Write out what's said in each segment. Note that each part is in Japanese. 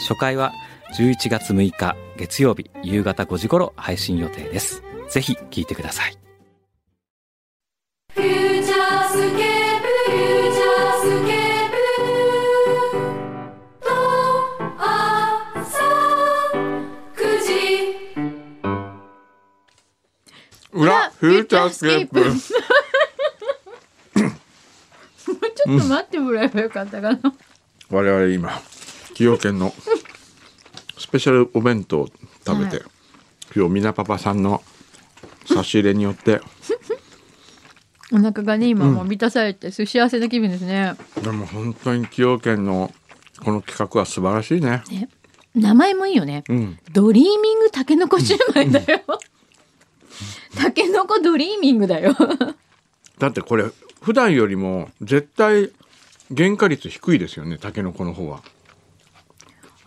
初回は11月6日月曜日夕方5時頃配信予定ですぜひ聞いてください FUTURESCAPE FUTURESCAPE と朝9時裏 FUTURESCAPE。ちょっと待ってもらえばよかったかな。我々今崎陽軒のスペシャルお弁当を食べて、はい今日みなパパさんの差し入れによってお腹がね今もう満たされて幸せな気分ですね。でも本当に崎陽軒のこの企画は素晴らしいね。ね名前もいいよね。うん、ドリーミングタケノコシューマイだよ。タケノコドリーミングだよ。だってこれ普段よりも絶対原価率低いですよねタケノコの方は。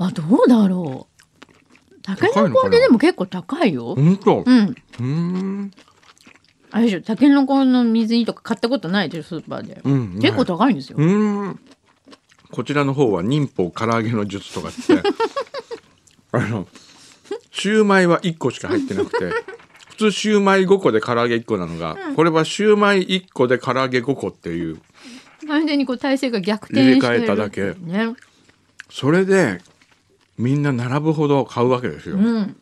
あどうだろう。タケノコででも結構高いよ。本当。うん。うーん。あれでしょタケノコの水煮とか買ったことないでしょスーパーで。うん。結構高いんですよ。うーん。こちらの方は忍法唐揚げの術とかって あのシューマイは1個しか入ってなくて 普通シューマイ5個で唐揚げ1個なのが、これはシューマイ1個で唐揚げ5個っていう完全にこう体勢が逆転してる入れ替えただけね。それでみんな並ぶほど買うわけですよ。うん。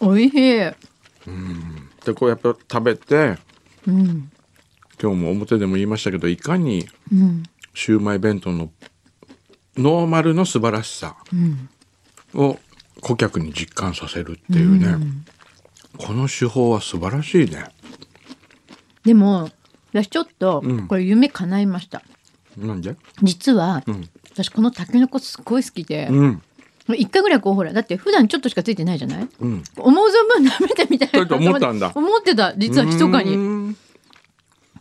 おいしい。でこうやっぱ食べてうん。今日も表でも言いましたけどいかにうん。シューマイ弁当のノーマルの素晴らしさを顧客に実感させるっていうね、この手法は素晴らしいねでも私ちょっとうんこれ夢叶いました。なんで実は、ん私このタケノコすごい好きで、うん一回ぐらいこうほらだって普段ちょっとしかついてないじゃない？うん思う存分舐めてみたいな。と思ったんだ 思ってた実は密かうに。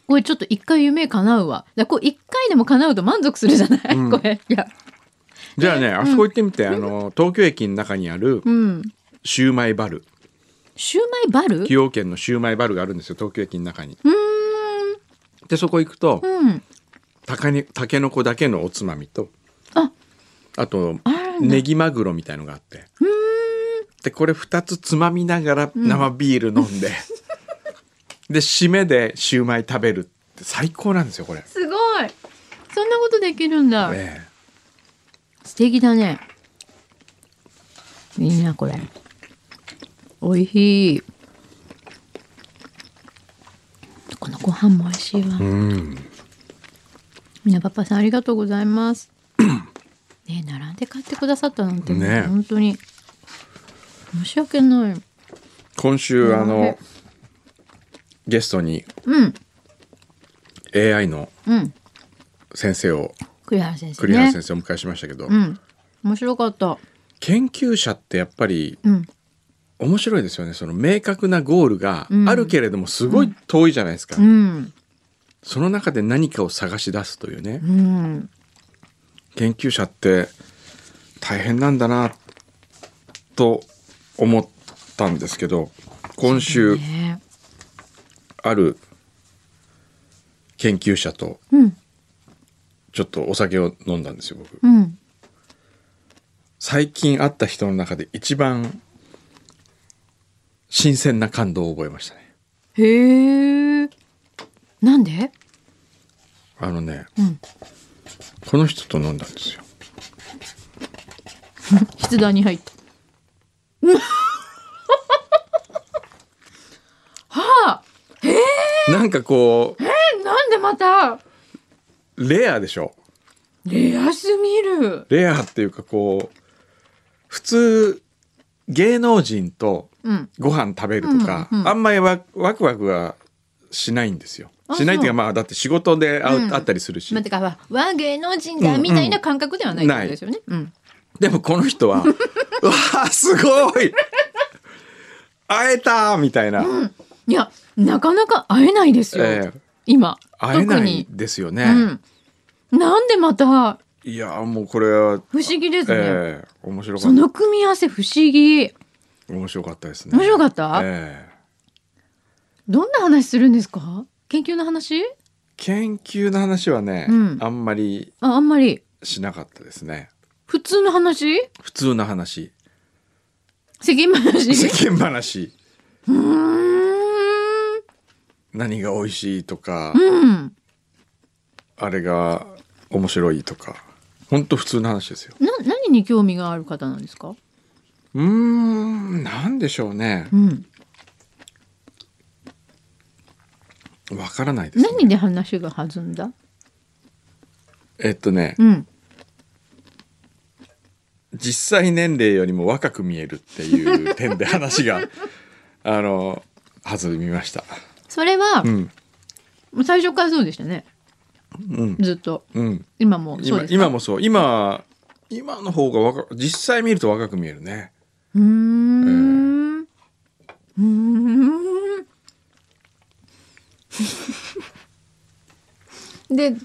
これちょっと一回夢叶うわ。だこう一回でも叶うと満足するじゃない？うんこれいや。じゃあねあそこ行ってみて、あの東京駅の中にあるうん。シューマイバルシューマイバル？崎陽軒のシューマイバルがあるんですよ東京駅の中にうーん。でそこ行くとうん。たかにたけのこだけのおつまみとああとネギマグロみたいのがあってでこれ2つつまみながら生ビール飲んで、で締めでシューマイ食べるって最高なんですよこれ。すごい。そんなことできるんだ。え素敵だね。いいなこれ。おいしい。このご飯も美味しいわ。えうんみなパパさんありがとうございます。ね並んで買ってくださったなんて、ね本当に申し訳ない。今週あのゲストにうん AI のうん。先生を栗原先生栗原ね。先生をお迎えしましたけど、うん。面白かった。研究者ってやっぱりうん。面白いですよねその明確なゴールがうんあるけれどもすごい遠いじゃないですか、うん。その中で何かを探し出すというねうん。研究者って大変なんだなと思ったんですけど今週ね。ある研究者とうん。ちょっとお酒を飲んだんですよ僕うん。最近会った人の中で一番新鮮な感動を覚えましたねへえ。なんで？あのね、うんこの人と飲んだんですよ 筆談に入って。はあ。なんかこえなんでまた？うレアでしょ？レアすぎる。レアっていうかこう普通芸能人とうん。ご飯食べるとか、あんまりワワクワクはしないんですよ。あしないっていうかまあだって仕事で会う、ったりするし、まあ、てか和芸能人だみたいな感覚ではないですよね。うんでもこの人は うわあすごい。会えたみたいな、いやなかなか会えないですよ、ええ。今。会えないですよね、うん、なんでまたいやもうこれは、不思議ですね、ええ面白かそっの組み合わせ不思議。た面白かったですね。面白かった、ええ。どんな話するんですか？研究の話？研究の話はね、うん。あんまりああんまり。しなかったですね。普通の話？普通の話。世間話？世間話。うーん。何が美味しいとか、うん。あれが面白いとか本当普通の話ですよ。な何に興味がある方なんですか？うーんなんでしょうね。うん。わからないです、ね、何で話が弾んだ？えっとねうん。実際年齢よりも若く見えるっていう点で話が あの弾みました。それはうん。最初からそうでしたね。うんずっと。うん。今もそう今ですか？今もそう。今今の方が若実際見ると若く見えるね。うーん。うーん。で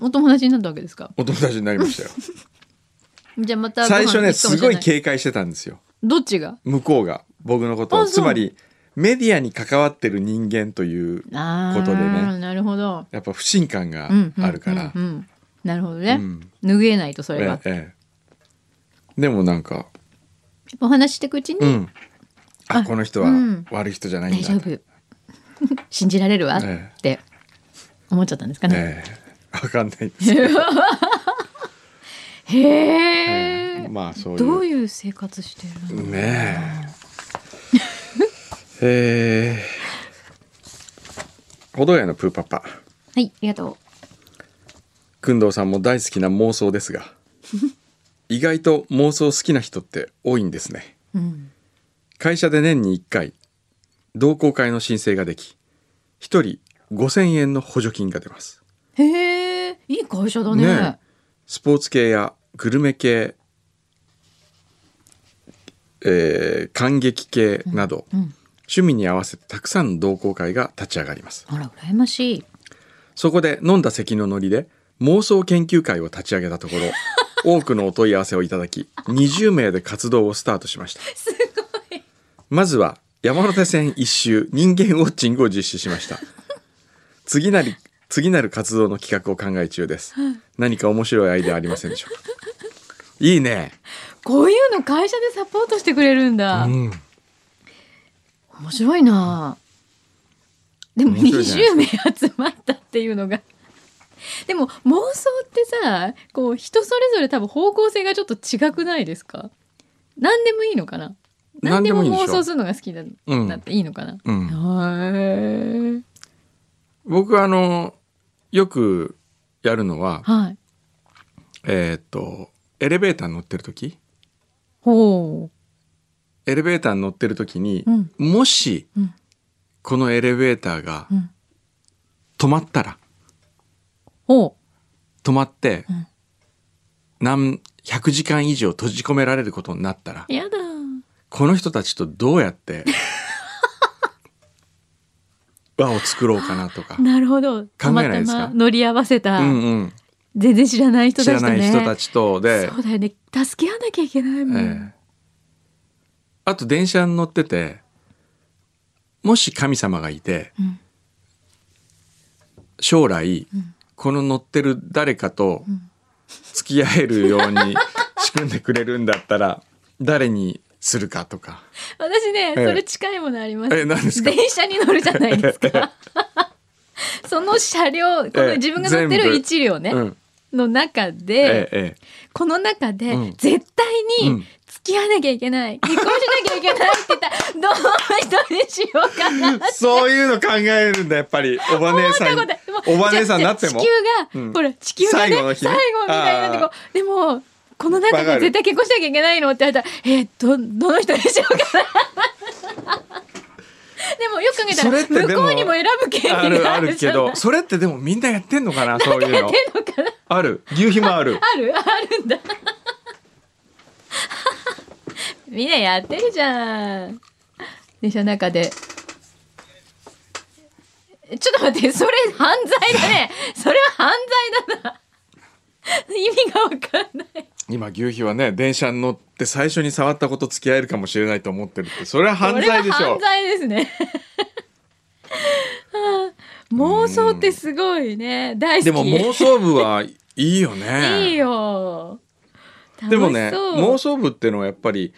お友達になったわけですか？お友達になりましたよ。じゃあまた最初ねすごい警戒してたんですよ。どっちが？向こうが僕のことつまりメディアに関わってる人間というあことでね。ーなるほど。やっぱ不信感がうんうんあるから。うんうんなるほどね、うん。拭えないとそれは、ええええ。でもなんかお話ししていくうちに、うん。ああこの人はうん。悪い人じゃないんだ。大丈夫。信じられるわ？っえ。て思っちゃったんですかね、えかんない へえ、まあそういう。どういう生活してるの、ねええー、ほどやのプーパパ。はいありがと工藤さんも大好きな妄想ですが 意外と妄想好きな人って多いんですね。う、うん、会社で年に1回同好会の申請ができ1人5000円の補助金が出ます。へえいい会社だね。ねスポーツ系やグルメ系、えー感激系など、うん趣味に合わせてたくさんの同好会が立ち上がります。あら羨ましい。そこで飲んだ席のノリで妄想研究会を立ち上げたところ 多くのお問い合わせをいただき20名で活動をスタートしました。まずは山手線一周人間ウォッチングを実施しました。次なり次なる活動の企画を考え中です。何か面白いアイデアありませんでしょうか？いいね、こういうの会社でサポートしてくれるんだ、うん、面白いな。でも面白いじゃない20名集まったっていうのが。でも妄想ってさこう人それぞれ多分方向性がちょっと違くないですか？何でもいいのかな？何でも妄想するのが好きだうんなっていいのかな、うん。僕はあのよくやるのははい。えーっとエレベーターに乗ってる時。ほエレベーターに乗ってる時に、うん。もし、うん。このエレベーターがう、うん、止まったらほ止まって、うん。何100時間以上閉じ込められることになったらうやだ。この人たちとどうやって 輪を作ろうかなとか、なるほど。考えないですか？ま乗り合わせた、うんうん、全然知らない人知らたちとね。ない人たちとで、そうだよね。助け合わなきゃいけないもん、ええあと電車に乗っててもし神様がいてうん。将来、ん。この乗ってる誰かとん。付き合えるように 仕組んでくれるんだったら誰にするかとか。私ね、ええ。それ近いものあります。え何ですか？電車に乗るじゃないですか。その車両、このええ自分が乗ってる一両ね、うん。の中えで、ええ。この中でうん。絶対にうん付き合わなきゃいけない、結婚しなきゃいけないって言ったら、どの人にしようかなって。えそういうの考えるんだやっぱり。おば姉さんおば姉さんになっても。地球が、うん。ほら地球がね最後の日ね。最後みたいになってこうでもこの中で絶対結婚しなきゃいけないのって言われたらえー、どどの人にしようかな。でもよく考えたそら向こうにも選ぶ権利あるあがあるるけどそれってでもみんなやってんのかな そういうの。ある。牛皮もある。ある。あるんだみんなやってるじゃん。でしょ中で。ちょっと待ってそれ犯罪だね。それは犯罪だな。意味がわかんない。今牛皮はね電車に乗って最初に触ったこと付き合えるかもしれないと思ってるって。それは犯罪でしょ。これは犯罪ですね。はあ妄想ってすごいね。大好き。でも妄想部はいいよね。いいよ。でもね妄想部っていうのはやっぱり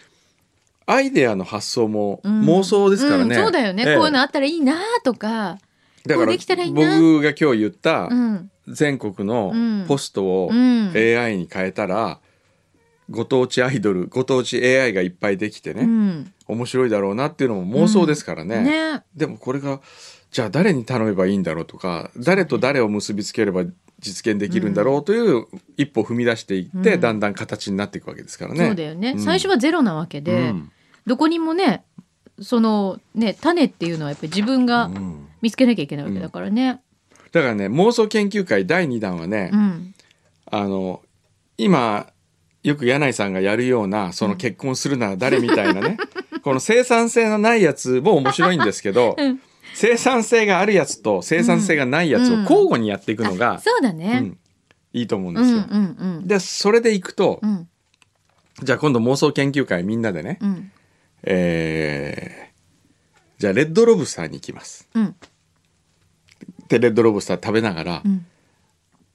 アイデアの発想もうん。妄想ですからね、うんそうだよね、ええ。こういうのあったらいいなとか。だからこうできたらいいな。僕が今日言ったうん。全国のポストをうん。AI に変えたらご当地アイドルご当地 AI がいっぱいできてね、うん。面白いだろうなっていうのも妄想ですからね,、ね。でもこれがじゃあ誰に頼めばいいんだろうとか誰と誰を結びつければ実現できるんだろうという一歩踏み出していって、うん。だんだん形になっていくわけですからね。そうだよね、うん。最初はゼロなわけで、うんどこにもねそのね種っていうのはやっぱり自分がうん。見つけなきゃいけないわけだからね。だからね妄想研究会第2弾はね、うん。あの今よく柳井さんがやるようなその結婚するなら誰みたいなね、この生産性のないやつも面白いんですけど、うん。生産性があるやつと生産性がないやつを交互にやっていくのあが、そうだうね。ん。いいと思うんですよ。うんうんうん。でそれでいくと、うん。じゃあ今度妄想研究会みんなでね、うんえーじゃあレッドロブスターに行きます。うん。でレッドロブスター食べながら、うん。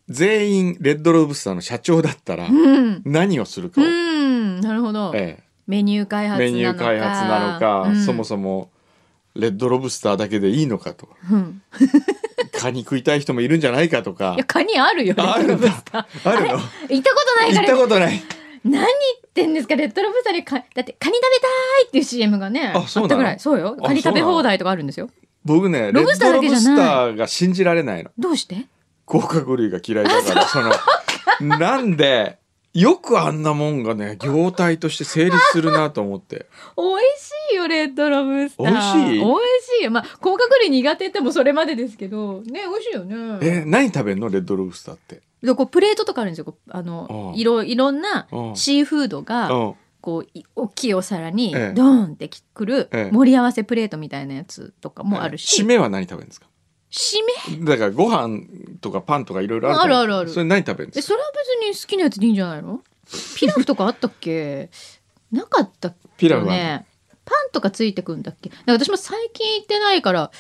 全員レッドロブスターの社長だったらうん。何をするかを、うん。なるほど。ええ。メニュー開発なのか。メニュー開発なのか、うん。そもそもレッドロブスターだけでいいのかと。うん。カニ食いたい人もいるんじゃないかとか。いやカニあるよレあるんだ。あるの？行ったことない行ったからことない何言ってんですか？レッドロブスターでかだってカニ食べたいっていう CM がねあそうったぐらい。そうよ。あカニ食べ放題とかあるんですよ。僕ねロブスターだけじゃない。スターが信じられないの。どうして？甲殻類が嫌いだからそのなんでよくあんなもんがね業態として成立するなと思って。美味しいよレッドロブスター。美味しい？美味しいよ。まあ甲殻類苦手ってもそれまでですけどね美味しいよね。え何食べんの？レッドロブスターってでこうプレートとかあるんですよ。こうあのうん。いろいろんなうん。シーフードがうん。こうい大きいお皿にええ。ドーンってくるええ。盛り合わせプレートみたいなやつとかもあるし。締めは何食べるんですか？締め？だからご飯とかパンとかいろいろあるあるあるある。それ何食べるんですか？えそれは別に好きなやつでいいんじゃないの？ピラフとかあったっけ？なかったっけピラフは？ねパンとかついてくんだっけ？私も最近行ってないから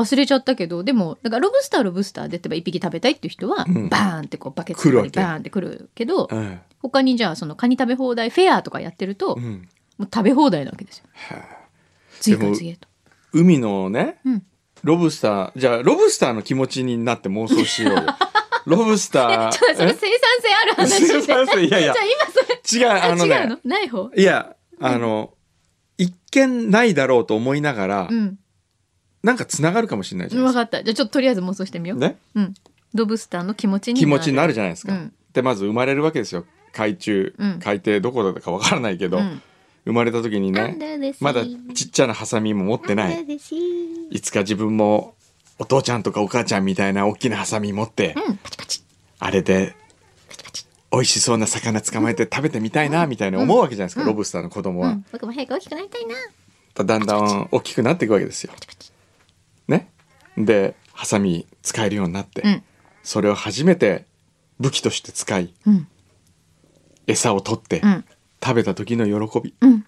忘れちゃったけどでもだからロブスターロブスターで例えば一匹食べたいっていう人は、うん。バーンってこうバケツ来るわけ。にバーンってくるけどえ他にじゃあそのカニ食べ放題フェアとかやってると、えうん。もう食べ放題なわけですよ。次から次へと。海のね、うん。ロブスターじゃあロブスターの気持ちになって妄想しよう。よ ロブスター ちょっとそれ生産性ある話で生産性いやいや。じゃあ今それ違うあのあ違うねの？ない方？いやあの、一見ないだろうと思いながら、うんなんかつながるかもしれないじゃないですか。分かった。じゃあちょっととりあえず妄想してみよう、ね？うん。ロブスターの気持ちに気持ちになるじゃないですか、うん。でまず生まれるわけですよ。海中、うん。海底どこだかわからないけど、うん。生まれた時にねまだちっちゃなハサミも持ってない。い？つか自分もお父ちゃんとかお母ちゃんみたいな大きなハサミ持って、うん。パチパチ。あれで美味しそうな魚捕まえて食べてみたいなみたいな思うわけじゃないですか、ロブスターの子供は、うん。僕も早く大きくなりたいな。だんだん大きくなっていくわけですよ。ね、でハサミ使えるようになって、うん。それを初めて武器として使いうん。餌を取って、うん。食べた時の喜び。うん。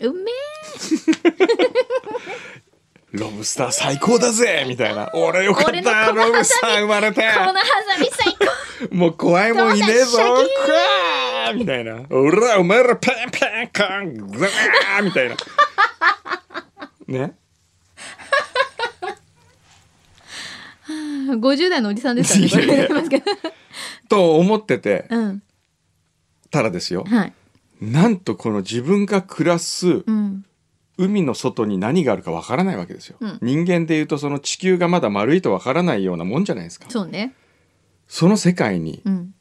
うめ ロブスター最高だぜみたいな。俺よかったロブスター生まれて。えこのハサミ最高。もう怖いもんいねえぞ。みたいな「おらお前らパンパンカングワー」みたいな。ね 50代のおじさんですからねと思ってて。うん。たらですよ。はい。なんとこの自分が暮らすうん。海の外に何があるかわからないわけですよ、うん。人間でいうとその地球がまだ丸いとわからないようなもんじゃないですか。そうね。その世界にうん。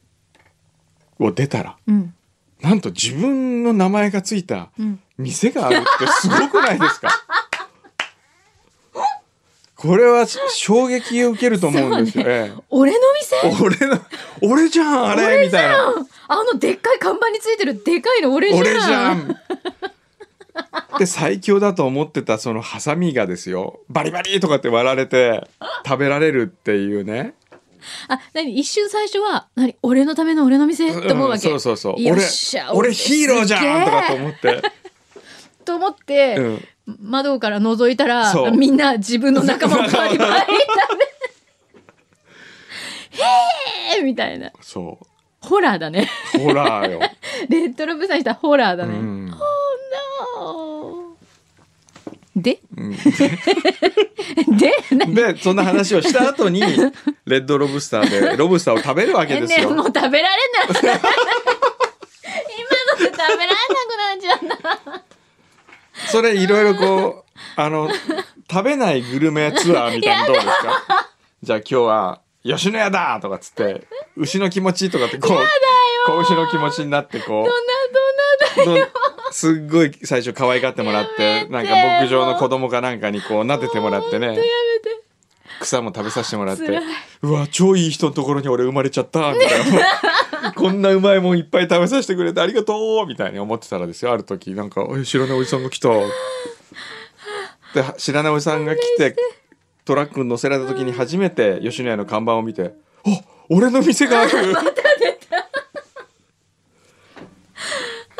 を出たらうん。なんと自分の名前がついたうん。店があるってすごくないですか？これは衝撃を受けると思うんですよ、え俺の店？え俺の俺じゃんあれみたいな。あのでっかい看板についてるでかいの俺じゃん！俺じゃん。で最強だと思ってたそのハサミがですよ。バリバリとかって割られて食べられるっていうね。あ何？一瞬最初は何？俺のための俺の店？と思うわけ、んそうそうそう。俺俺ヒーローじゃんとかと思って、と思って、うん、窓から覗いたらそう。みんな自分の仲間をバリバリ食べへえみたいな。そホラーだね。うホラーよ、レッドロブさんしたホラーだね、うん、Oh no で？うん。で？何でそんな話をした後にレッドロブスターでロブスターを食べるわけですよ、ねもう食べられない。今ので食べられなそれいろいろこうあの食べないグルメツアーみたいなのどうですか？じゃあ今日は吉野家だとかっつって牛の気持ちとかってこうこう牛の気持ちになってこうどすっごい最初可愛がってもらってなんか牧場の子供かなんかにこう撫でてもらってね草も食べさせてもらってうわ超いい人のところに俺生まれちゃったみたいな こんなうまいもんいっぱい食べさせてくれてありがとうみたいに思ってたらですよ。ある時なんか「え知らないおじさんが来た」で知らないおじさんが来て トラックに乗せられた時に初めて吉野家の看板を見て「あ俺の店がある!」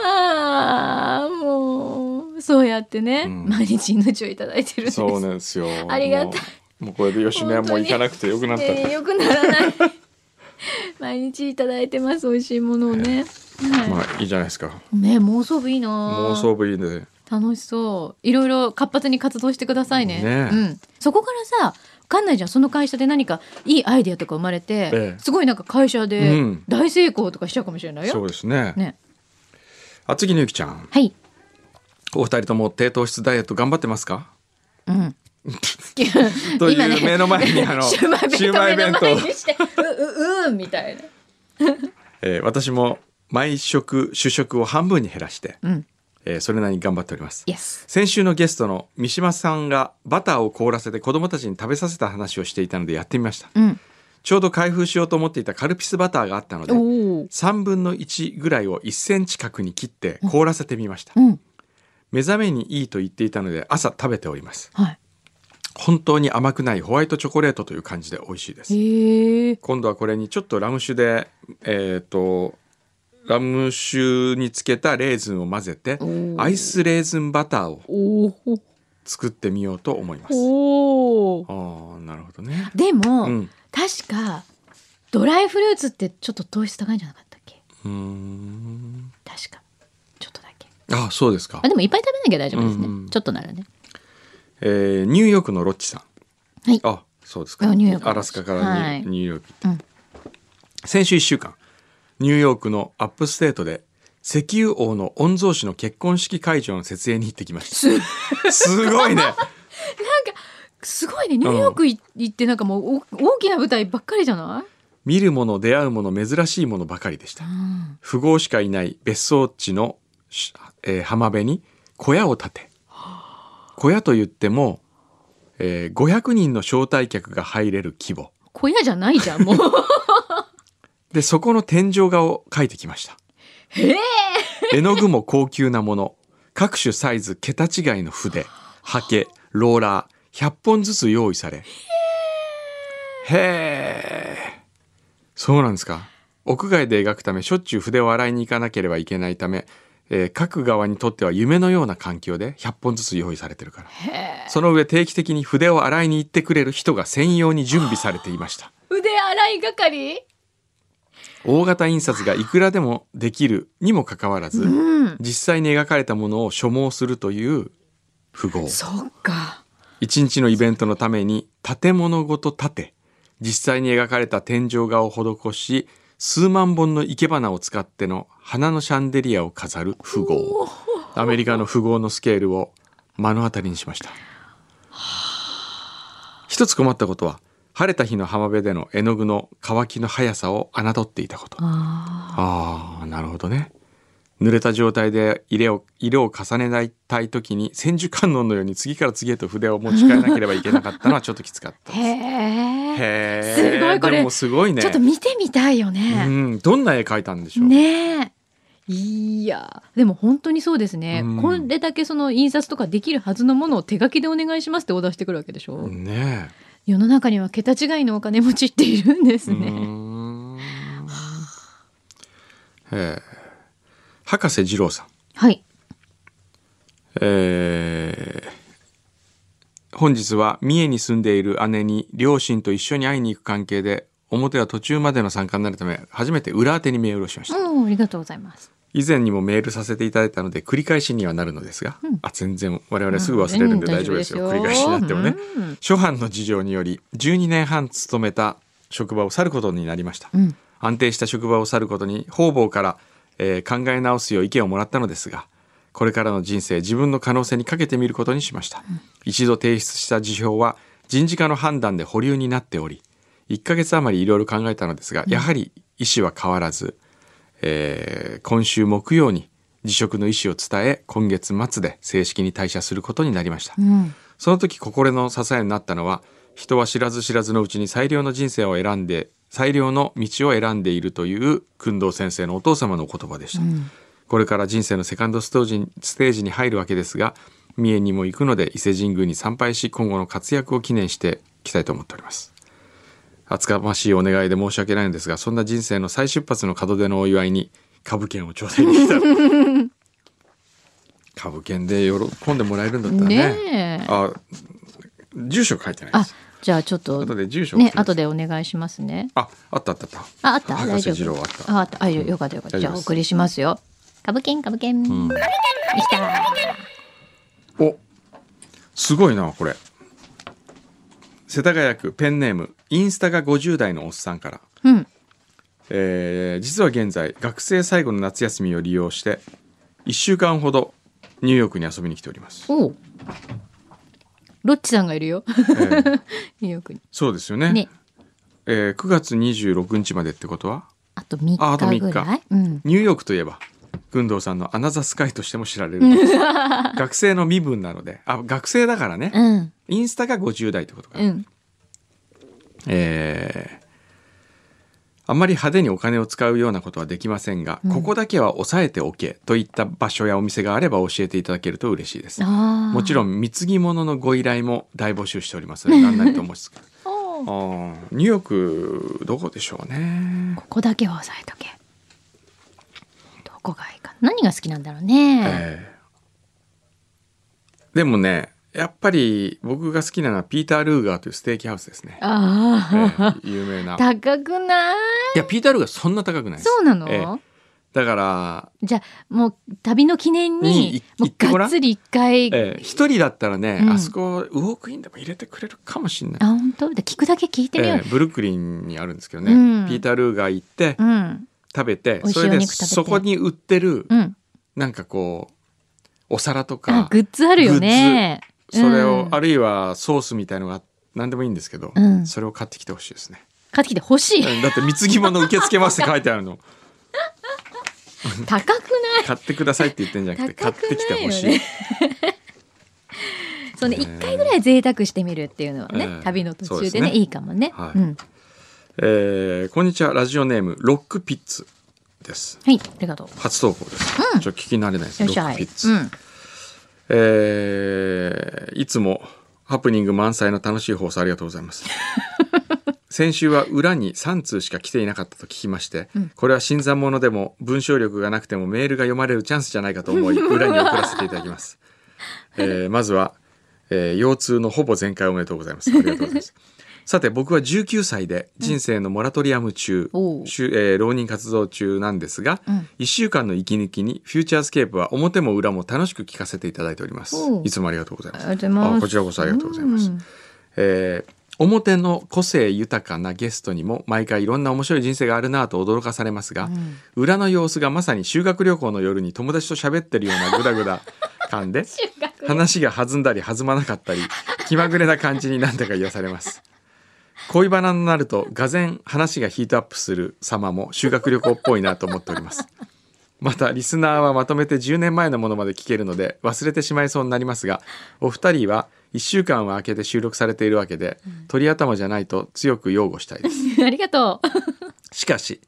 ああもうそうやってね、ん。毎日命をいただいてるんです。そうなんですよ。ありがたい。もうこれで吉野家もう行かなくてよくなった、えーよくならない 毎日いただいてます美味しいものをね、はい。まあいいじゃないですか。ね妄想部いいな。妄想部いいね。楽しそう。いろいろ活発に活動してくださいね。ね。うん、そこからさわかんないじゃんその会社で何かいいアイデアとか生まれて、ええ。すごいなんか会社うでん。大成功とかしちゃうかもしれないよ、そうですね。ね。あ次のゆきちゃん。はい。お二人とも低糖質ダイエット頑張ってますか？うん という目の前にあのシューマイ弁当にしてうううんみたいな。えー私も毎食主食を半分に減らして、うん。えーそれなりに頑張っております。先週のゲストの三島さんがバターを凍らせて子供たちに食べさせた話をしていたのでやってみました。うん。ちょうど開封しようと思っていたカルピスバターがあったのでおお3分の1ぐらいを1センチ角に切って凍らせてみました、うん。目覚めにいいと言っていたので朝食べております。はい本当に甘くないホワイトチョコレートという感じで美味しいです。今度はこれにちょっとラム酒でえっ、とラム酒につけたレーズンを混ぜてアイスレーズンバターを作ってみようと思います。ああなるほどね。でも、うん。確かドライフルーツってちょっと糖質高いんじゃなかったっけ？うーん。確か。ちょっとだけ。あそうですか。あでもいっぱい食べなきゃ大丈夫ですね、うんうん。ちょっとならねえーニューヨークのロッチさん。はい。あそうですか。アラスカからニ,、ューヨーク、うん。先週1週間ニューヨークのアップステートで石油王の御曹司の結婚式会場の設営に行ってきました。すごい。ね。すごいね。ニューヨークい行ってなんかもうお大きな舞台ばっかりじゃない、見るもの出会うもの珍しいものばかりでした。うん。富豪しかいない別荘地の、しえー浜辺に小屋を建て小屋といっても、えー500人の招待客が入れる規模。小屋じゃないじゃんもう。でそこの天井画を描いてきました。へえ。絵の具も高級なもの。各種サイズ桁違いの筆。ハケローラー100本ずつ用意され。へえ。そうなんですか。屋外で描くためしょっちゅう筆を洗いに行かなければいけないため、えー描く側にとっては夢のような環境で100本ずつ用意されてるから。その上定期的に筆を洗いに行ってくれる人が専用に準備されていました。腕洗い係？大型印刷がいくらでもできるにもかかわらず、うん。実際に描かれたものを所望するという富豪そっか。一日のイベントのために建物ごと建て実際に描かれた天井画を施し数万本の生け花を使っての花のシャンデリアを飾る富豪アメリカの富豪のスケールを目の当たりにしました一つ困ったことは晴れた日の浜辺での絵の具の乾きの速さを侮っていたことあああなるほどね濡れた状態で色を色を重ねたい時に千手観音のように次から次へと筆を持ち替えなければいけなかったのはちょっときつかったです。へえ。へすごいこれでもすごいね。ちょっと見てみたいようね。ん、どんな絵描いたんでしょう。ねえ。いや。でも本当にそうですね、うん。これだけその印刷とかできるはずのものを手書きでお願いしますってオーダーしてくるわけでしょ、ね世の中には桁違いのお金持ちっているんですね、ええ博士二郎さん。はい。えー本日は三重に住んでいる姉に両親と一緒に会いに行く関係で表は途中までの参加になるため初めて裏宛てにメールをしました。うんありがとうございます以前にもメールさせていただいたので繰り返しにはなるのですが、うん。あ全然我々すぐ忘れるんで大丈夫ですよ、繰り返しになってもね、うん。諸般の事情により12年半勤めた職場を去ることになりました、うん。安定した職場を去ることに方々から、えー考え直すよう意見をもらったのですがこれからの人生自分の可能性にかけてみることにしました、一度提出した辞表は人事課の判断で保留になっており1ヶ月余りいろいろ考えたのですが、やはり意思は変わらず、えー今週木曜に辞職の意思を伝え今月末で正式に退社することになりました、うん。その時心の支えになったのは人は知らず知らずのうちに最良の人生を選んで最良の道を選んでいるという工藤先生のお父様のお言葉でした、これから人生のセカンドステージにステージに入るわけですが三重にも行くので伊勢神宮に参拝し今後の活躍を記念していきたいと思っております厚かましいお願いで申し訳ないのですがそんな人生の再出発の門出のお祝いに株券を頂戴できたら。株券で喜んでもらえるんだったらね。ねえ。あ住所書いてないあです。じゃあちょっと後で住所ね後でお願いしますね。ああったあった。あったああった博大丈夫。あああった。あよよかったよかった。じゃあお送りしますよ。株券株券、うん。できた。おすごいなこれ世田谷区ペンネームインスタが50代のおっさんから、うん。えー実は現在学生最後の夏休みを利用して1週間ほどニューヨークに遊びに来ております、ロッチさんがいるよ。えーニューヨークに。そうですよね。ね。えー9月26日までってことは？あと3ああと日3日。ぐらいうん。ニューヨークといえば？軍藤さんのアナザースカイとしても知られる。学生の身分なので。あ学生だからね、うん。インスタが50代ってことか、うん。えーあんまり派手にお金を使うようなことはできませんが、うん。ここだけは押さえておけといった場所やお店があれば教えていただけると嬉しいです。もちろん貢ぎ物のご依頼も大募集しております。の で何なりと思い つニューヨークどこでしょうね、ここだけは押さえとけ。どこがいいか。何が好きなんだろうね、えーでもねやっぱり僕が好きなのはピーター・ルーガーというステーキハウスですね、えあ。あ、ー有名な。い高くない？やピーター・ルーガーそんな高くないです。そうなの、えーだからじゃあもう旅の記念にもうがっつり一回、えー一人だったらね、うん。あそこウォークインでも入れてくれるかもしれない、あ本当で聞くだけ聞いてみよう、えーブルックリンにあるんですけどね、うんピーター・ルーガー行ってうん食べてそれでそこに売ってるうん。なんかこうお皿とあかグッズあるよね。それを、うん。あるいはソースみたいのが何でもいいんですけど、うん。それを買ってきてほしいですね、買ってきて欲しい。うんだって貢ぎ物受け付けますって書いてあるの。高くない？買ってくださいって言ってんじゃなくて買ってきてほしい、そうね一回ぐらい贅沢してみるっていうのはね、ええ旅の途中でね。いいかもね、はい。うん、えーこんにちは。ラジオネームロックピッツです。はいありがとう。初投稿です、ちょっと聞き慣れないです。ロックピッツ、うん。えーいつもハプニング満載の楽しい放送ありがとうございます。先週は裏に3通しか来ていなかったと聞きまして、うん。これは新参者でも文章力がなくてもメールが読まれるチャンスじゃないかと思い 裏に送らせていただきます。えーまずは、えー腰痛のほぼ全開おめでとうございます。ありがとうございます。さて僕は19歳で人生のモラトリアム中、おう。しゅえー浪人活動中なんですが、うん。1週間の息抜きにフューチャースケープは表も裏も楽しく聞かせていただいております。いつもありがとうございます。あこちらこそありがとうございます、うん。えー表の個性豊かなゲストにも毎回いろんな面白い人生があるなぁと驚かされますが、うん。裏の様子がまさに修学旅行の夜に友達と喋ってるようなグダグダ感で 話が弾んだり弾まなかったり気まぐれな感じになんだか癒されます恋バナになるとがぜ話がヒートアップする様も修学旅行っぽいなと思っております。またリスナーはまとめて10年前のものまで聞けるので忘れてしまいそうになりますがお二人は1週間は空けて収録されているわけで、鳥頭じゃないと強く擁護したいです。ありがとう。しかし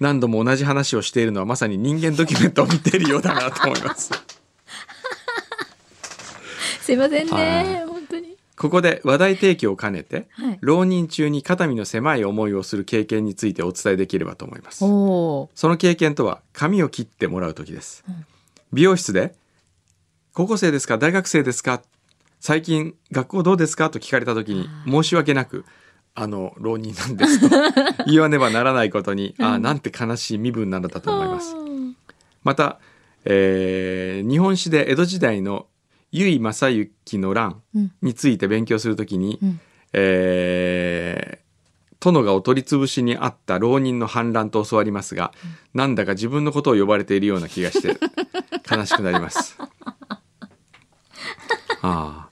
何度も同じ話をしているのはまさに人間ドキュメントを見ているようだなと思います。すいませんはね。ここで話題提供を兼ねて、はい。浪人中に肩身の狭い思いをする経験についてお伝えできればと思います。その経験とは髪を切ってもらう時です、うん。美容室で高校生ですか大学生ですか最近学校どうですかと聞かれた時に申し訳なくあの浪人なんですと 言わねばならないことに、ああなんて悲しい身分なのだと思います。また、えー日本史で江戸時代の由井正幸の乱うん。について勉強するときに、うん。えー殿がお取り潰しにあった浪人の反乱と教わりますが、なんだか自分のことを呼ばれているような気がして 悲しくなります。ああ。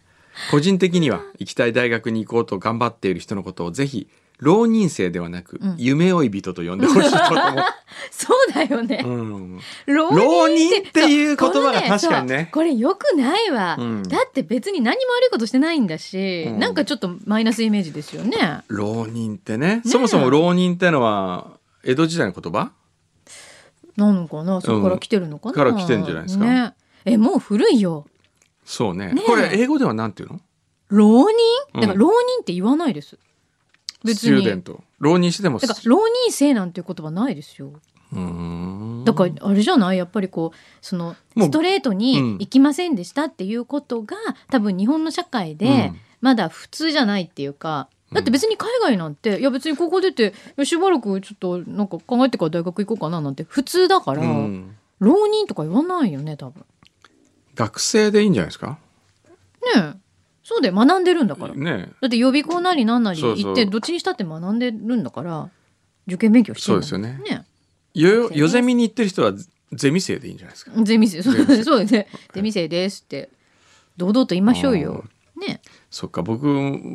個人的には 行きたい大学に行こうと頑張っている人のことをぜひ浪人生ではなく、うん。夢追い人と呼んでほしいと思って、そうだよね。うん。浪浪人っていう言葉が確かにね。そうこれ良くないわ、うん。だって別に何も悪いことしてないんだし、うん。なんかちょっとマイナスイメージですよね。浪人ってね。そもそも浪人ってのは江戸時代の言葉？なのかな？そこから来てるのかな、から来てんじゃないですか。ね、えもう古いよ。そうね。ねえ。これ英語ではなんていうの？浪人？うん。だから浪人って言わないです、別に。ト。浪人してても。だから浪人生なんていう言葉ないですよ。だからあれじゃない？やっぱりこうそのストレートうん。に行きませんでしたっていうことが、多分日本の社会でうん。まだ普通じゃないっていうか、だって別に海外なんていや別にここ出てしばらくちょっとなんか考えてから大学行こうかななんて普通だから、うん。浪人とか言わないよね多分。学生でいいんじゃないですか？ねえそうで学んでるんだから、ねだって予備校なりなんなり行ってどっちにしたって学んでるんだから受験勉強してるんだそうですよね。ねよ夜ゼミに行ってる人はゼミ生でいいんじゃないですか。ゼミ生。そうゼミ生そうですね。ゼミ生ですって。堂々と言いましょうよ。ねそっか僕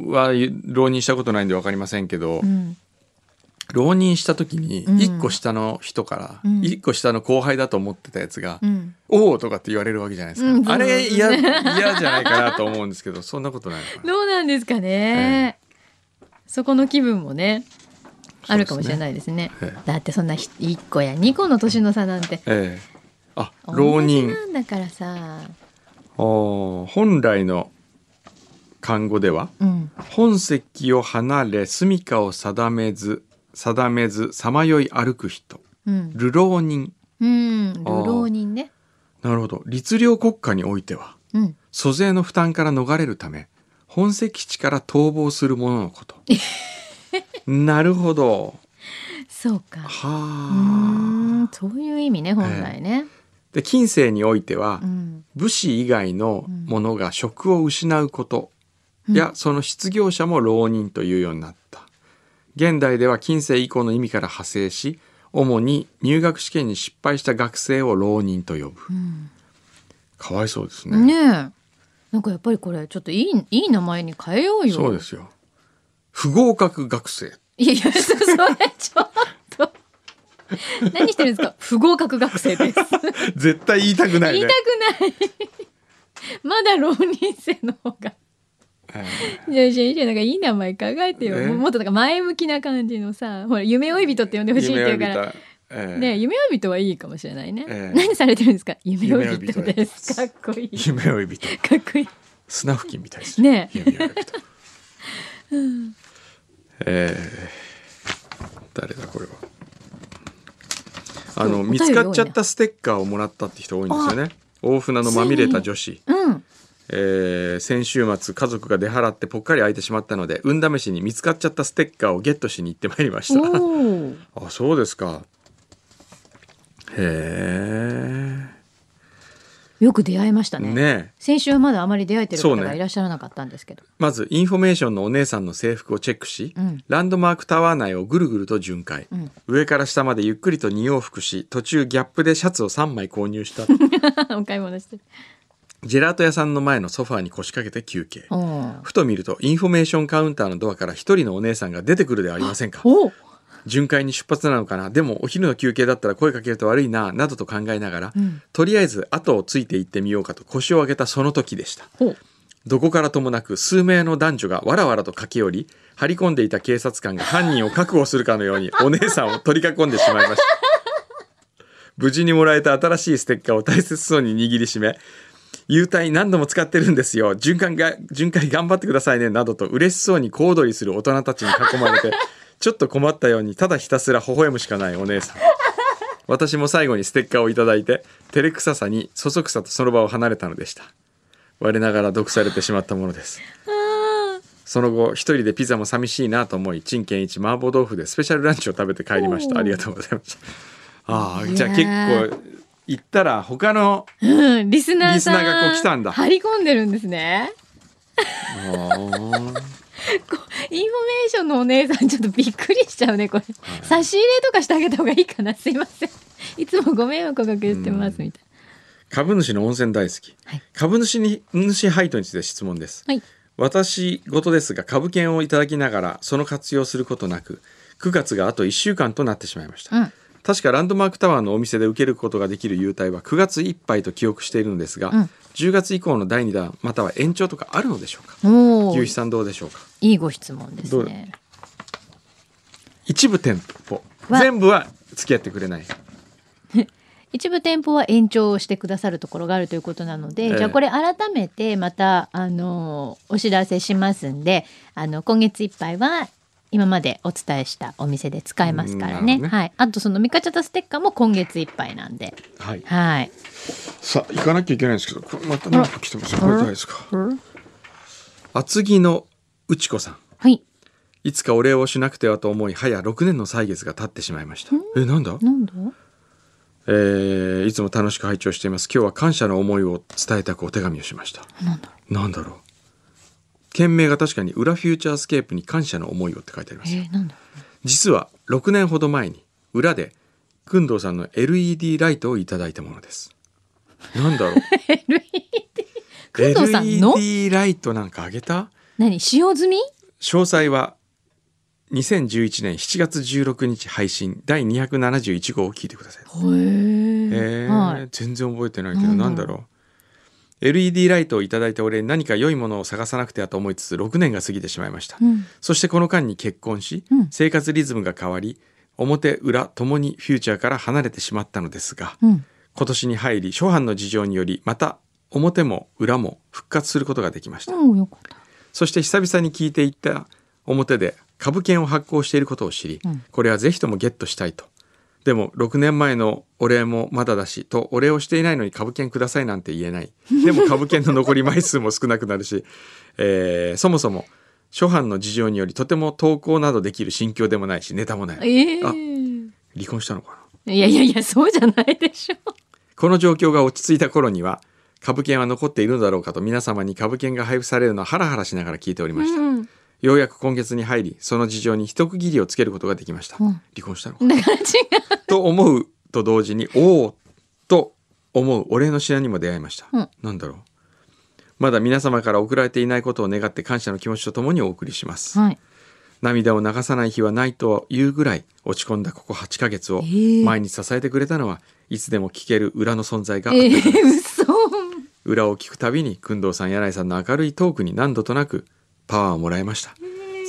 は浪人したことないんで分かりませんけど、うん浪人した時にうん。一個下の人からうん。一個下の後輩だと思ってたやつがうん「おお!」とかって言われるわけじゃないですか、うんあれ嫌嫌じゃないかなと思うんですけどそんなことないどうなんですかね、そこの気分もねあるかもしれないですね。ええ。だってそんな1個や2個の年の差なんて。ええ。あ浪人。なんだからさ。おー本来の漢語ではうん。本籍を離れ住処を定めず定めずさまよい歩く人。うん。流浪人。うん。流浪人ね。なるほど。律令国家においてはうん。租税の負担から逃れるため本籍地から逃亡する者のこと。なるほど。そうか。うはーあん。そういう意味ね本来ね、で近世においてはうん。武士以外の者が職を失うことうんやその失業者も浪人というようになった現代では近世以降の意味から派生し主に入学試験に失敗した学生を浪人と呼ぶ。かわいそうですね。ねえ。なんかやっぱりこれちょっといいいい名前に変えようよ。そうですよ。不合格学生。いやいやそそれちょっと。何してるんですか？不合格学生です。絶対言いたくないね。言いたくない。まだ浪人生の方がえいやいやいやなんかいい名前考えてよ。え？ももっとなんか前向きな感じのさほら夢追い人って呼んでえほしいって言うから。ええ。ね夢追い人はいいかもしれないね、ええ。何されてるんですか？夢追い人人です。かっこいい。か夢追い人。っこいい。砂付近みたいですね。え夢追い人。えー誰だこれは。あの見つかっちゃったステッカーをもらったって人多いんですよね。大船のまみれた女子、うんえー先週末家族が出払ってぽっかり空いてしまったので運試しに見つかっちゃったステッカーをゲットしに行ってまいりました。あそうですか。へよく出会いましたえね。ね。え先週はまだあまり出会えてる方がいらっしゃらなかったんですけど。まずインフォメーションのお姉さんの制服をチェックし、うん。ランドマークタワー内をぐるぐると巡回、うん。上から下までゆっくりと2往復し途中ギャップでシャツを3枚購入した。お買い物して。るジェラート屋さんの前のソファーに腰掛けて休憩。ふと見るとインフォメーションカウンターのドアから一人のお姉さんが出てくるではありませんか？お巡回に出発なのかな？でもお昼の休憩だったら声かけると悪いななどと考えながら、うん。とりあえず後をついて行ってみようかと腰を上げたその時でした。どこからともなく数名の男女がわらわらと駆け寄り張り込んでいた警察官が犯人を確保するかのように お姉さんを取り囲んでしまいました。無事にもらえた新しいステッカーを大切そうに握りしめ優待何度も使ってるんですよ。循環が巡回頑張ってくださいね。などと嬉しそうに小躍りする大人たちに囲まれて ちょっと困ったようにただひたすら微笑むしかないお姉さん。私も最後にステッカーをいただいて照れくささにそそくさとその場を離れたのでした。我ながら毒されてしまったものです。その後一人でピザも寂しいなと思い陳健一麻婆豆腐でスペシャルランチを食べて帰りました。ありがとうございました。ああじゃあ結構行ったら他のうん、リスナーさんリスナーがこう来たんだ。張り込んでるんですね。インフォメーションのお姉さんちょっとびっくりしちゃうねこれ、差し入れとかしてあげた方がいいかな。すいません。いつもご迷惑をおかけしてますみたい株主の温泉大好き、はい。株主に主配当について質問です。なはい。私事ですが株券をいただきながらその活用することなく9月があと1週間となってしまいました、うん確かランドマークタワーのお店で受けることができる優待は9月いっぱいと記憶しているのですが、うん。10月以降の第2弾または延長とかあるのでしょうか？牛肥さんどうでしょうか？いいご質問ですね。一部店舗。は全部は付き合ってくれない。一部店舗は延長してくださるところがあるということなので、ええ。じゃあこれ改めてまたあのお知らせしますんであの今月いっぱいは今までお伝えしたお店で使えますからね。ね。はい。あとそのミカチャタステッカーも今月いっぱいなんで。はい。はい。さあ行かなきゃいけないんですけどこれまた何か来てますよこれ誰ですか？うん厚木の内子さん。はい。いつかお礼をしなくてはと思い早6年の歳月が経ってしまいました。えなんだ？なんだ？えーいつも楽しく拝聴しています。今日は感謝の思いを伝えたくお手紙をしました。なんだ？ろなんだろう？件名が確かに裏フューチャースケープに感謝の思いをって書いてありう。ますよ。えー、実は6年ほど前に裏で工藤さんの LED ライトをいただいたものです。なんだろう？う。工藤さんの？LED ライトなんかあげた？何？使用済み？詳細は2011年7月16日配信第271号を聞いてください。へええー。はい。全然覚えてないけどななんんだろう。だろう？LED ライトをいただいたお礼に何か良いものを探さなくてはと思いつつ6年が過ぎてしまいました、うん。そしてこの間に結婚し、うん生活リズムが変わり表裏ともにフューチャーから離れてしまったのですが、うん。今年に入り初版の事情によりまた表も裏も復活することができました。そして久々に聞いていった表で株券を発行していることを知り、うんこれはぜひともゲットしたいとでも6年前のお礼もまだだしとお礼をしていないのに株券くださいなんて言えない。でも株券の残り枚数も少なくなるし、えーそもそも初版の事情によりとても投稿などできる心境でもないしネタもない。ええあ離婚したのかな？いやいやいやそうじゃないでしょ。この状況が落ち着いた頃には株券は残っているのだろうかと皆様に株券が配布されるのをハラハラしながら聞いておりました、うん。ようやく今月に入りその事情に一区切りをつけることができました、うん。離婚したのか。だから違う。と思うと同時におおと思うお礼の品にも出会いました、うん。なんだろう。まだ皆様から送られていないことを願って感謝の気持ちとともにお送りします、はい。涙を流さない日はないというぐらい落ち込んだここ8ヶ月をええ毎日支えてくれたのはいつでも聞ける裏の存在があっえたからー、嘘。裏を聞くたびに工藤さん柳井さんの明るいトークに何度となくパワーをもらいました。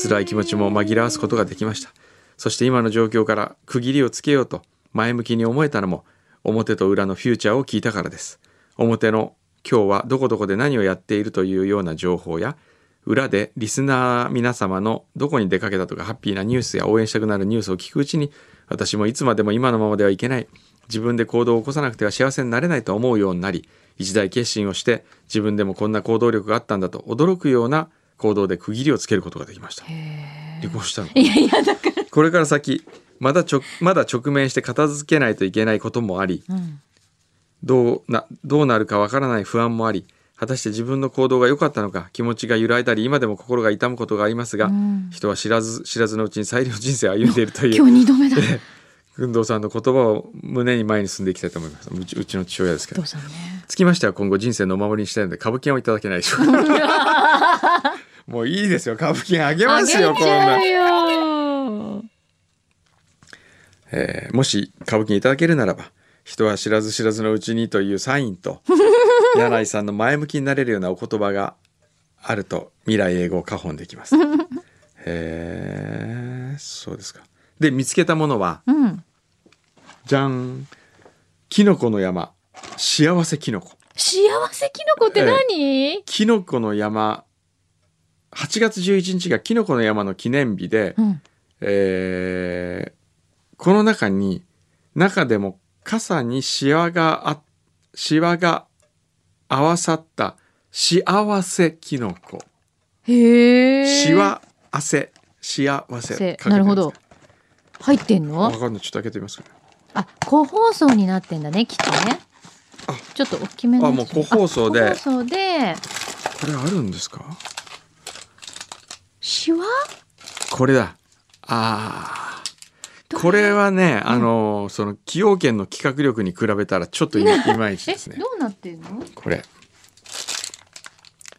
辛い気持ちも紛らわすことができました。そして今の状況から区切りをつけようと前向きに思えたのも表と裏のフューチャーを聞いたからです。表の今日はどこどこで何をやっているというような情報や裏でリスナー皆様のどこに出かけたとかハッピーなニュースや応援したくなるニュースを聞くうちに私もいつまでも今のままではいけない。自分で行動を起こさなくては幸せになれないと思うようになり一大決心をして自分でもこんな行動力があったんだと驚くような行動で区切りをつけることができました離婚したのいやいやだから。これから先まだちょまだ直面して片付けないといけないこともありうん。どうなどうなるかわからない不安もあり果たして自分の行動が良かったのか気持ちが揺らいだり今でも心が痛むことがありますが、うん人は知らず知らずのうちに最良の人生を歩んでいるという今日二度目だ。工藤さんの言葉を胸に前に進んでいきたいと思いますうちうちの父親ですけどね。つきましては今後人生のお守りにしたいので株券をいただけないでしょうか もういいですよ株券あげますよこんな。えーもし歌舞伎にいただけるならば人は知らず知らずのうちにというサインと 柳井さんの前向きになれるようなお言葉があると未来英語を花本できます。へえそうですか。で見つけたものはうん。じゃんキノコの山幸せキノコ幸せキノコって何、キノコの山8月11日がキノコの山の記念日で、うん。えーこの中に中でも傘にシワがあシワが合わさった幸せキノコ。へえ。シワ汗幸せ。なるほど。入ってんの？かわかんない。ちょっと開けてみますあ、個包装になってんだね、きっとね。あ。ちょっと大きめの。あもう個包装で。あ個包装で、これあるんですか？シワこれだ。あこれはね、あのその崎陽軒の企画力に比べたらちょっといいまいちえですね。どうなってんの？これ。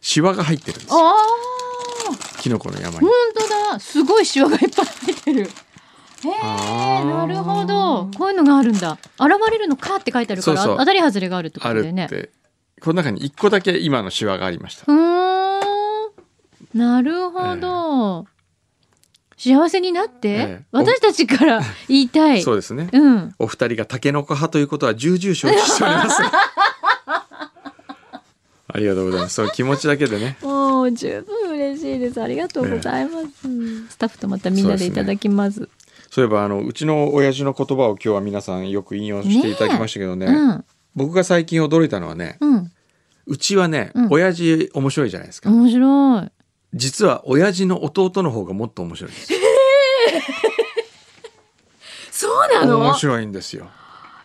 シワが入ってるんですよ。ああキノコの山に。本当だ。すごいシワがいっぱい入ってる。へえなるほど。こういうのがあるんだ。現れるのかって書いてあるから当たり外れがあるってこあとだよね。この中に一個だけ今のシワがありました。うーんなるほど、幸せになって、ええ。私たちから言いたい。そうですね。うん。お二人がタケノコ派ということは重々承知しております。ありがとうございます。その気持ちだけでね。もう十分嬉しいです。ありがとうございます、スタッフとまたみんなでいただきます。そういえばあのうちの親父の言葉を今日は皆さんよく引用していただきましたけどね。うん。僕が最近驚いたのはねうん。うちはね、うん。親父面白いじゃないですか、面白い実は親父の弟の方がもっと面白いんです。よ そうなの？面白いんですよ。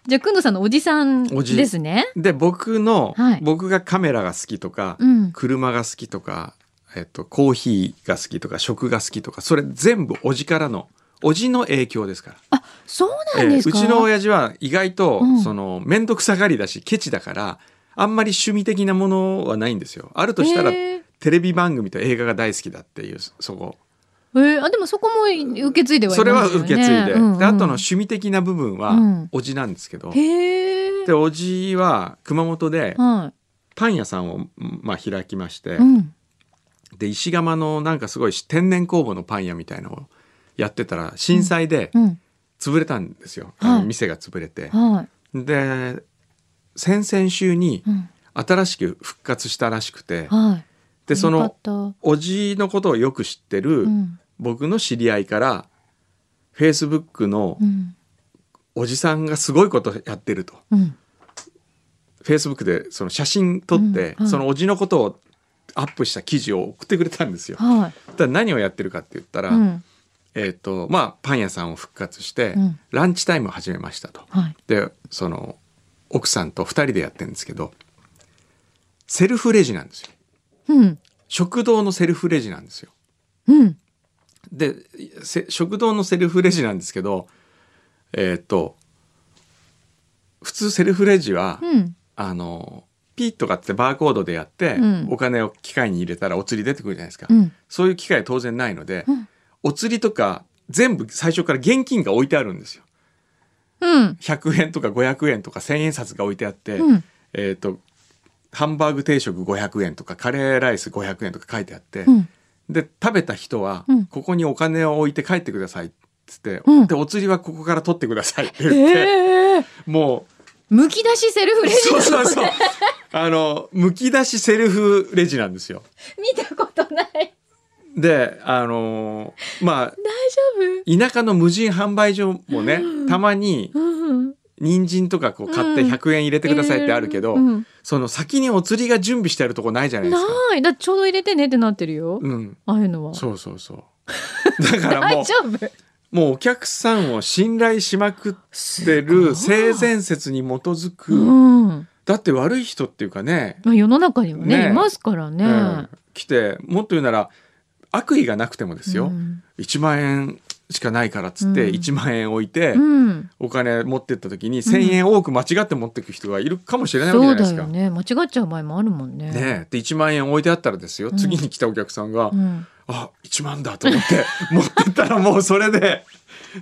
じゃあくんどさんのおじさんおじですね。で僕の、はい。僕がカメラが好きとか、うん。車が好きとか、えっと、コーヒーが好きとか食が好きとかそれ全部おじからのおじの影響ですから。あそうなんですか、えーうちの親父は意外と、うん。その面倒くさがりだしケチだからあんまり趣味的なものはないんですよ。あるとしたら、へテレビ番組と映画が大好きだっていうそこ。えー、あでもそこも受け継いではいそれは受け継いで,、うんうんであとの趣味的な部分はうん。おじなんですけど、でおじは熊本ではパン屋さんを、まあ、開きまして、い、うん、で石窯のなんかすごい天然酵母のパン屋みたいのをやってたら震災でうん、潰れたんですよ、あはい。の店が潰れて。はい、で先々週にうん、新しく復活したらしくて、はい。でそのおじのことをよく知ってるうん、僕の知り合いからフェイスブックのうん、おじさんがすごいことやってると。うん、フェイスブックでその写真撮って、うん。はい。そのおじのことをアップした記事を送ってくれたんですよ。はい、だ何をやってるかって言ったら、うん、えっ、とまあパン屋さんを復活して、うん。ランチタイムを始めましたと。はい、でその奥さんと2人でやってるんですけどセルフレジなんですよ。うん、食堂のセルフレジなんですよ。うん、でせ食堂のセルフレジなんですけどえっ、と普通セルフレジは、うん、あのピッとかってバーコードでやって、うん。お金を機械に入れたらお釣り出てくるじゃないですか、うん、そういう機械当然ないので、うん。お釣りとか全部最初から現金が置いてあるんですようん、100円とか500円とか1000円札が置いてあって、うん、えっ、とハンバーグ定食500円とかカレーライス500円とか書いてあって、うん、で食べた人は、うん。ここにお金を置いて帰ってくださいっつって、うん。でお釣りはここから取ってくださいって言って、ええもむき出しセルフうレジそうそうそう。あのむき出しセルフレジなんですよ。見たことない。であのーまあ大丈田舎の無人販売所もね、たまに夫？うん、人参とかこう買ってうん100円入れてくださいってあるけど、うんその先にお釣りが準備してあるとこないじゃないですか。ない。だちょうど入れてねってなってるよ。うん、ああいうのは。そうそうそう。だからも大う丈夫？もうお客さんを信頼しまくってる性善説に基づく、うん。だって悪い人っていうかね、まあ世の中にはねねいますからね。うん来てもっと言うなら悪意がなくてもですよ、うん1万円しかないからっつってうん1万円置いて、うん。お金持ってった時に1,000円多く間違って持ってく人がいるかもしれないわけじゃないですか。だよね。間違っちゃう場合もあるもんね。ねえで1万円置いてあったらですよ、うん次に来たお客さんが「うん。あ1万だ」と思って 持ってったらもうそれで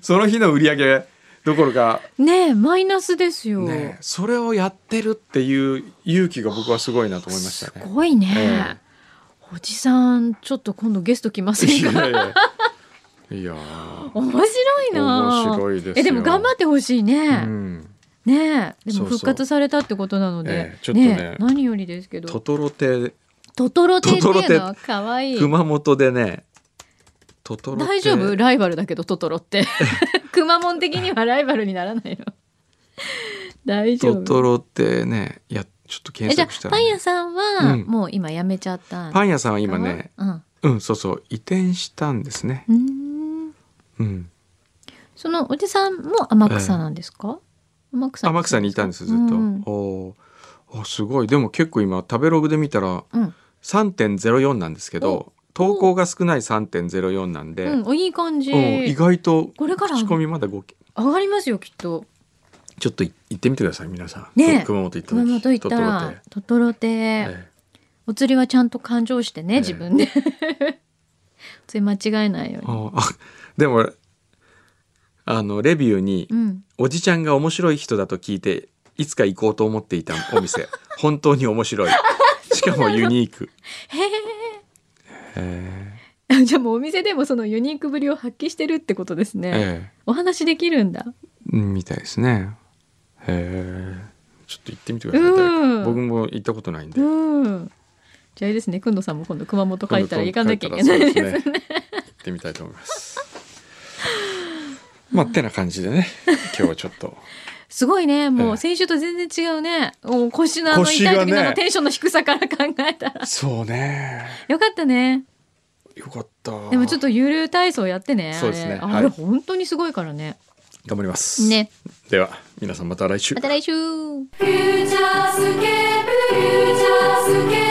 その日の売り上げどころかねえマイナスですよ、ねそれをやってるっていう勇気が僕はすごいなと思いましたすね。ごいね、えおじさんちょっと今度ゲスト来ませいんか？やいや。面白いな。面白いですよ。えでも頑張ってほしいね、うん、ねえ。でも復活されたってことなので。ええちょっとね。え何よりですけど。トトロテ。トトロテっていうのかわいい。熊本でね。トトロテ。大丈夫？ライバルだけどトトロって。熊本的にはライバルにならないの。大丈夫。トトロテねいやちょっとえじゃあ検索したらパン屋さんはうん。もう今辞めちゃったパン屋さんは今ねうん。うんそうそう移転したんですね。うーん。うん。そのおじさんも天草なんですか、天草天草にいたんですずっと、うん。おー。あすごい。でも結構今食べログで見たらうん。3.04なんですけど投稿が少ない3.04なんで、うん、おいい感じ、うん意外とこれから口コミまだご上がりますよきっとちょっとい行ってみてください皆さん、ねえ。熊本行った時。熊本行った。らテ。トトロテ、えお釣りはちゃんと勘定してね、ええ。自分で。お釣り間違えないよえうに。ああでもあのレビューに、うん。おじちゃんが面白い人だと聞いていつか行こうと思っていたお店。本当に面白い。しかも ユニーク。へえじゃあもうお店でもそのユニークぶりを発揮してるってことですね、えお話できるんだ。えみたいですねへえちょっと行ってみてください、うん。僕も行ったことないんで、うん。じゃああれですね。くんどさんも今度熊本帰ったら行かなきゃいけ今ないです度帰ったらそうですね。行ってみたいと思います。まあってな感じでね。今日はちょっと。すごいね。もええ。う先週と全然違うね。もう腰のあの痛い時のテンションの低さから考えたら。そうね。よかったね。よかった。でもちょっとゆる体操やってね。そうですね。あれ,、はい。あれ本当にすごいからね頑張ります。ね。では皆さんまた来週。また来週。フューチャースケープフューチャースケープ